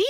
be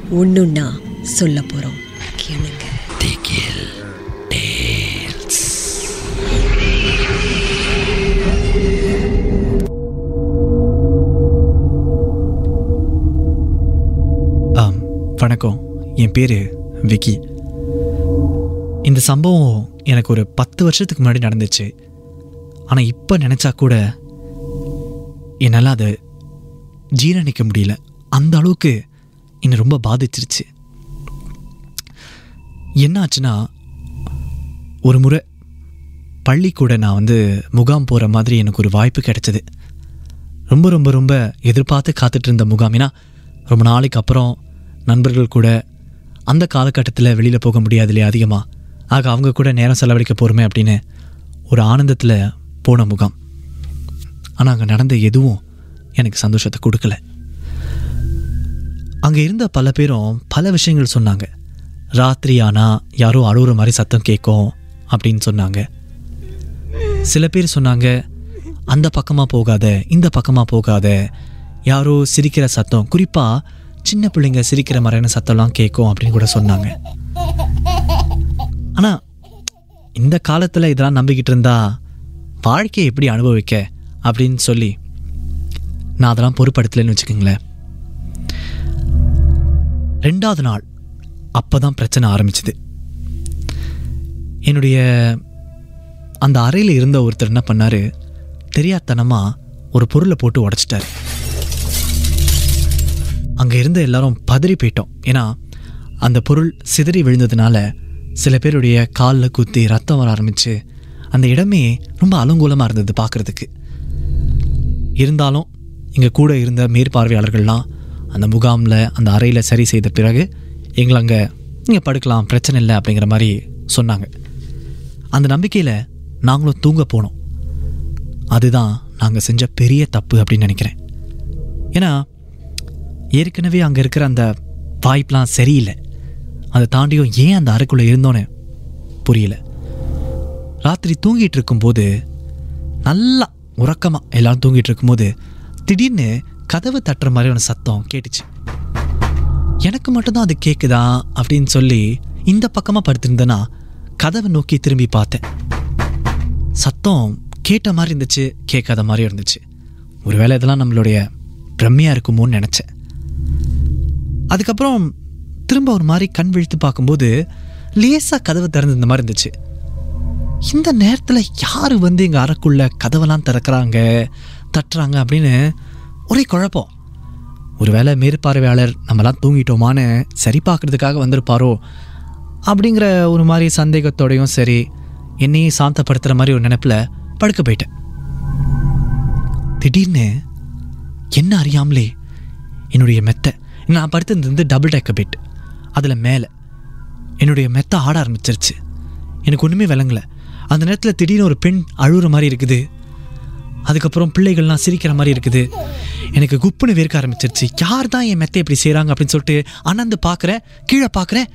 ஒண்ணுன்னா சொல்ல போறோம். கேளுங்க. ஆம் வணக்கம். என் பேர் விக்கி. இந்த சம்பவம் எனக்கு ஒரு பத்து வருஷத்துக்கு முன்னாடி நடந்துச்சு. ஆனால் இப்போ நினச்சா கூட என்னால் அதை ஜீரணிக்க முடியல. அந்த அளவுக்கு என்னை ரொம்ப பாதிச்சிருச்சு. என்ன ஆச்சுன்னா ஒரு முறை பள்ளிக்கூட நான் வந்து முகாம் போகிற மாதிரி எனக்கு ஒரு வாய்ப்பு கிடைச்சது. ரொம்ப ரொம்ப ரொம்ப எதிர்பார்த்து காத்துட்டு இருந்த முகாம். ஏன்னா ரொம்ப நாளைக்கு அப்புறம் நண்பர்கள் கூட அந்த காலகட்டத்தில் வெளியில் போக முடியாது இல்லையா அதிகமாக ஆக அவங்க கூட நேரம் செலவழிக்க போகிறோமே அப்படின்னு ஒரு ஆனந்தத்தில் போன முகாம். ஆனால் அங்கே நடந்த எதுவும் எனக்கு சந்தோஷத்தை கொடுக்கல. அங்கே இருந்த பல பேரும் பல விஷயங்கள் சொன்னாங்க. ராத்திரி ஆனால் யாரோ அழுகுற மாதிரி சத்தம் கேட்கும் அப்படின்னு சொன்னாங்க. சில பேர் சொன்னாங்க அந்த பக்கமாக போகாத இந்த பக்கமாக போகாத. யாரோ சிரிக்கிற சத்தம் குறிப்பாக சின்ன பிள்ளைங்க சிரிக்கிற மாதிரியான சத்தம்லாம் கேட்கும் அப்படின்னு கூட சொன்னாங்க. ஆனால் இந்த காலத்தில் இதெல்லாம் நம்பிக்கிட்டு இருந்தா வாழ்க்கையை எப்படி அனுபவிக்க அப்படின்னு சொல்லி நான் அதெல்லாம் பொறுப்படுத்தலைன்னு வச்சுக்கோங்களேன். ரெண்டாவது நாள் அப்போ தான் பிரச்சனை ஆரம்பிச்சுது. என்னுடைய அந்த அறையில் இருந்த ஒருத்தர் என்ன பண்ணார்? தெரியாதனமாக ஒரு பொருளை போட்டு உடச்சிட்டாரு. அங்கே இருந்த எல்லாரும் பதறி போயிட்டோம். ஏன்னா அந்த பொருள் சிதறி விழுந்ததுனால சில பேருடைய காலில் குத்தி ரத்தம் வர ஆரம்பிச்சு அந்த இடமே ரொம்ப அலங்கூலமாக இருந்தது பார்க்குறதுக்கு இருந்தாலும் இங்கே கூட இருந்த மேற்பார்வையாளர்கள்லாம் அந்த முகாமில் அந்த அறையில் சரி செய்த பிறகு எங்களை அங்கே நீங்கள் படுக்கலாம் பிரச்சனை இல்லை அப்படிங்கிற மாதிரி சொன்னாங்க. அந்த நம்பிக்கையில் நாங்களும் தூங்க போனோம். அதுதான் நாங்கள் செஞ்ச பெரிய தப்பு அப்படின்னு நினைக்கிறேன். ஏன்னா ஏற்கனவே அங்கே இருக்கிற அந்த வாய்ப்பெலாம் சரியில்லை. அதை தாண்டியும் ஏன் அந்த அறைக்குள்ளே இருந்தோன்னு புரியல. ராத்திரி தூங்கிட்டு இருக்கும்போது நல்லா உறக்கமாக எல்லாரும் தூங்கிட்டு இருக்கும்போது திடீர்னு கதவு தட்டுற மாதிரியான சத்தம் கேட்டுச்சு. எனக்கு மட்டும்தான் அது கேட்குதா அப்படின்னு சொல்லி இந்த பக்கமாக படுத்திருந்தேன்னா கதவை நோக்கி திரும்பி பார்த்தேன். சத்தம் கேட்ட மாதிரி இருந்துச்சு கேட்காத மாதிரி இருந்துச்சு. ஒருவேளை இதெல்லாம் நம்மளுடைய பிரம்மையாக இருக்குமோன்னு நினச்சேன். அதுக்கப்புறம் திரும்ப ஒரு மாதிரி கண் விழித்து பார்க்கும்போது லேசாக கதவு திறந்துருந்த மாதிரி இருந்துச்சு. இந்த நேரத்தில் யார் வந்து எங்கள் அறைக்குள்ள கதவெல்லாம் திறக்கிறாங்க தட்டுறாங்க அப்படின்னு ஒரே குழப்பம். ஒருவேளை மேற்பார்வையாளர் நம்மலாம் தூங்கிட்டோமான்னு சரி பார்க்குறதுக்காக வந்திருப்பாரோ? அப்படிங்கிற ஒரு மாதிரி சந்தேகத்தோடையும் சரி என்னையும் சாந்தப்படுத்துகிற மாதிரி ஒரு நினைப்பில் படுக்க போயிட்டேன். திடீர்னு என்ன அறியாமலே என்னுடைய மெத்தை நான் படுத்திருந்தது டபுள் டேக்க பெட் அதில் மேலே என்னுடைய மெத்தை ஆட ஆரம்பிச்சிருச்சு. எனக்கு ஒன்றுமே விளங்கலை. அந்த நேரத்தில் திடீர்னு ஒரு பெண் அழுகுற மாதிரி இருக்குது. அதுக்கப்புறம் பிள்ளைகள்லாம் சிரிக்கிற மாதிரி இருக்குது. எனக்கு குப்புன்னு வேர்க்க ஆரம்பிச்சிருச்சு. யார் தான் என் மெத்தை இப்படி செய்கிறாங்க அப்படின்னு சொல்லிட்டு அண்ணந்து பார்க்குறேன் கீழே பார்க்குறேன்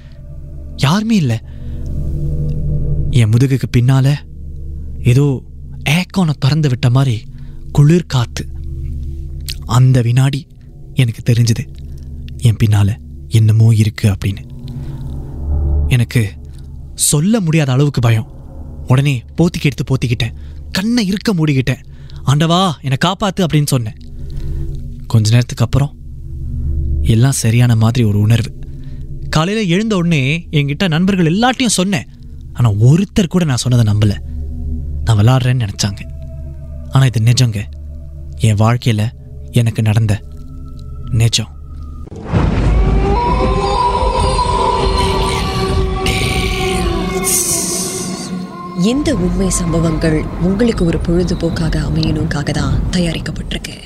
யாருமே இல்லை. என் முதுகுக்கு பின்னால ஏதோ ஏக்கோனை திறந்து விட்ட மாதிரி குளிர் காற்று அந்த வினாடி எனக்கு தெரிஞ்சது என் பின்னால் என்னமோ இருக்குது அப்படின்னு. எனக்கு சொல்ல முடியாத அளவுக்கு பயம். உடனே போத்திக்கு எடுத்து போத்திக்கிட்டேன். கண்ணை இருக்க மூடிக்கிட்டேன். ஆண்டவா என்னை காப்பாத்து அப்படின்னு சொன்னேன். கொஞ்ச நேரத்துக்கு அப்புறம் எல்லாம் சரியான மாதிரி ஒரு உணர்வு. காலையில் எழுந்த உடனே என்கிட்ட நண்பர்கள் எல்லாட்டையும் சொன்னேன். ஆனால் ஒருத்தர் கூட நான் சொன்னதை நம்பலை. நான் விளாட்றேன்னு நினச்சாங்க. ஆனால் இது நிஜங்க. என் வாழ்க்கையில் எனக்கு நடந்த நிஜம். இந்த உண்மை சம்பவங்கள் உங்களுக்கு ஒரு பொழுதுபோக்காக அமையணுக்காக தான் தயாரிக்கப்பட்டிருக்கு.